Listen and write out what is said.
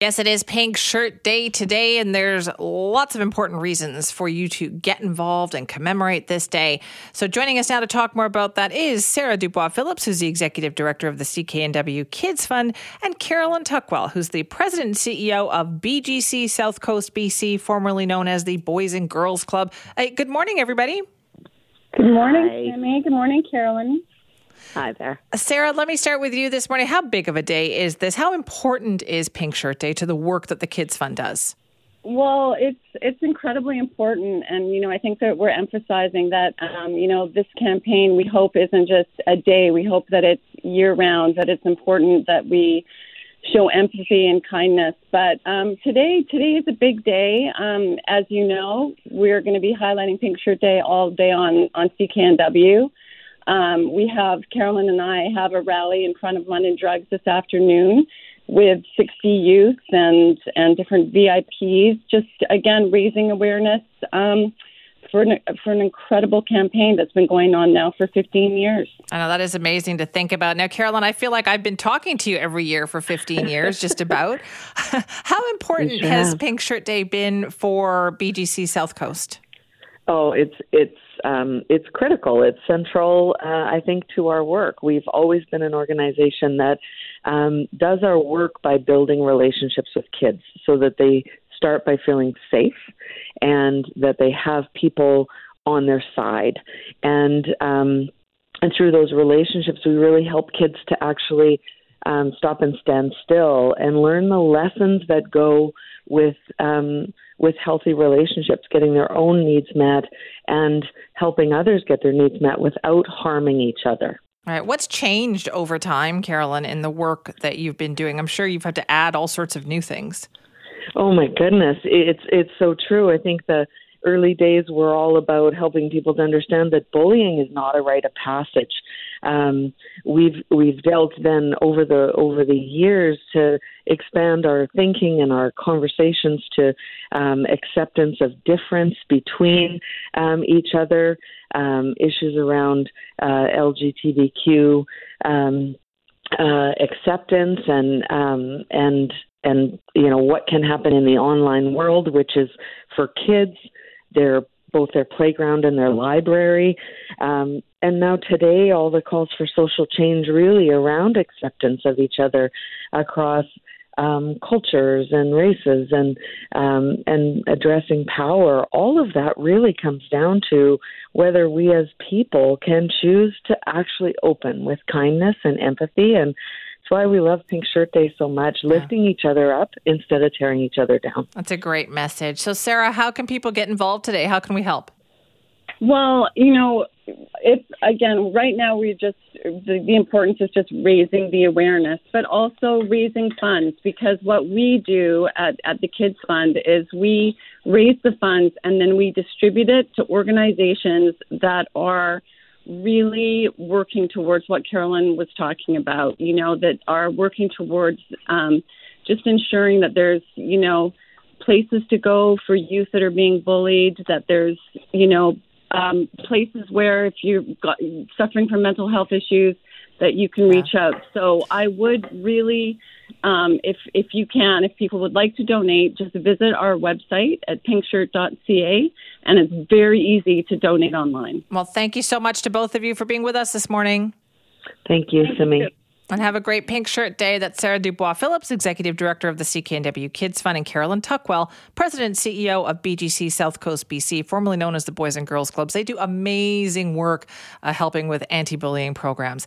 Yes, it is Pink Shirt Day today, and there's lots of important reasons for you to get involved and commemorate this day. So, joining us now to talk more about that is Sarah Dubois Phillips, who's the executive director of the CKNW Kids Fund, and Carolyn Tuckwell, who's the president and CEO of BGC South Coast BC, formerly known as the Boys and Girls Club. Hey, good morning, everybody. Good morning, Sammy. Good morning, Carolyn. Hi there. Sarah, let me start with you this morning. How big of a day is this? How important is Pink Shirt Day to the work that the Kids Fund does? Well, it's it's incredibly important, and you know I think that we're emphasizing that um, you know this campaign we hope isn't just a day. We hope that it's year round. That it's important that we show empathy and kindness. But um, today today is a big day. Um, as you know, we're going to be highlighting Pink Shirt Day all day on on CKNW. Um, we have Carolyn and I have a rally in front of London Drugs this afternoon with 60 youth and and different VIPs. Just again raising awareness um, for an, for an incredible campaign that's been going on now for 15 years. I know that is amazing to think about. Now, Carolyn, I feel like I've been talking to you every year for 15 years, just about. How important sure has. Pink Shirt Day been for BGC South Coast? Oh, it's it's um, it's critical. It's central, uh, I think, to our work. We've always been an organization that um, does our work by building relationships with kids, so that they start by feeling safe, and that they have people on their side, and um, and through those relationships, we really help kids to actually um, stop and stand still and learn the lessons that go with um, with healthy relationships, getting their own needs met and helping others get their needs met without harming each other. All right. What's changed over time, Carolyn, in the work that you've been doing? I'm sure you've had to add all sorts of new things. Oh my goodness, it's it's so true. I think the early days were all about helping people to understand that bullying is not a rite of passage. Um, we've we've dealt then over the over the years to expand our thinking and our conversations to um, acceptance of difference between um, each other, um, issues around uh, LGBTQ um, uh, acceptance and um, and and you know what can happen in the online world, which is for kids, their both their playground and their library. Um, and now today, all the calls for social change really around acceptance of each other across um, cultures and races and um, and addressing power. All of that really comes down to whether we as people can choose to actually open with kindness and empathy and why we love Pink Shirt Day so much, lifting each other up instead of tearing each other down. That's a great message. So, Sarah, how can people get involved today? How can we help? Well, you know, it's again right now we just the, the importance is just raising the awareness, but also raising funds because what we do at, at the Kids Fund is we raise the funds and then we distribute it to organizations that are really working towards what Carolyn was talking about, you know, that are working towards um, just ensuring that there's, you know, places to go for youth that are being bullied, that there's, you know, um, places where if you're got, suffering from mental health issues, that you can reach out. So I would really, um, if if you can, if people would like to donate, just visit our website at pinkshirt.ca, and it's very easy to donate online. Well, thank you so much to both of you for being with us this morning. Thank you, Simi. And have a great pink shirt day. That's Sarah Dubois Phillips, Executive Director of the CKNW Kids Fund, and Carolyn Tuckwell, President and CEO of BGC South Coast BC, formerly known as the Boys and Girls Clubs. They do amazing work uh, helping with anti bullying programs.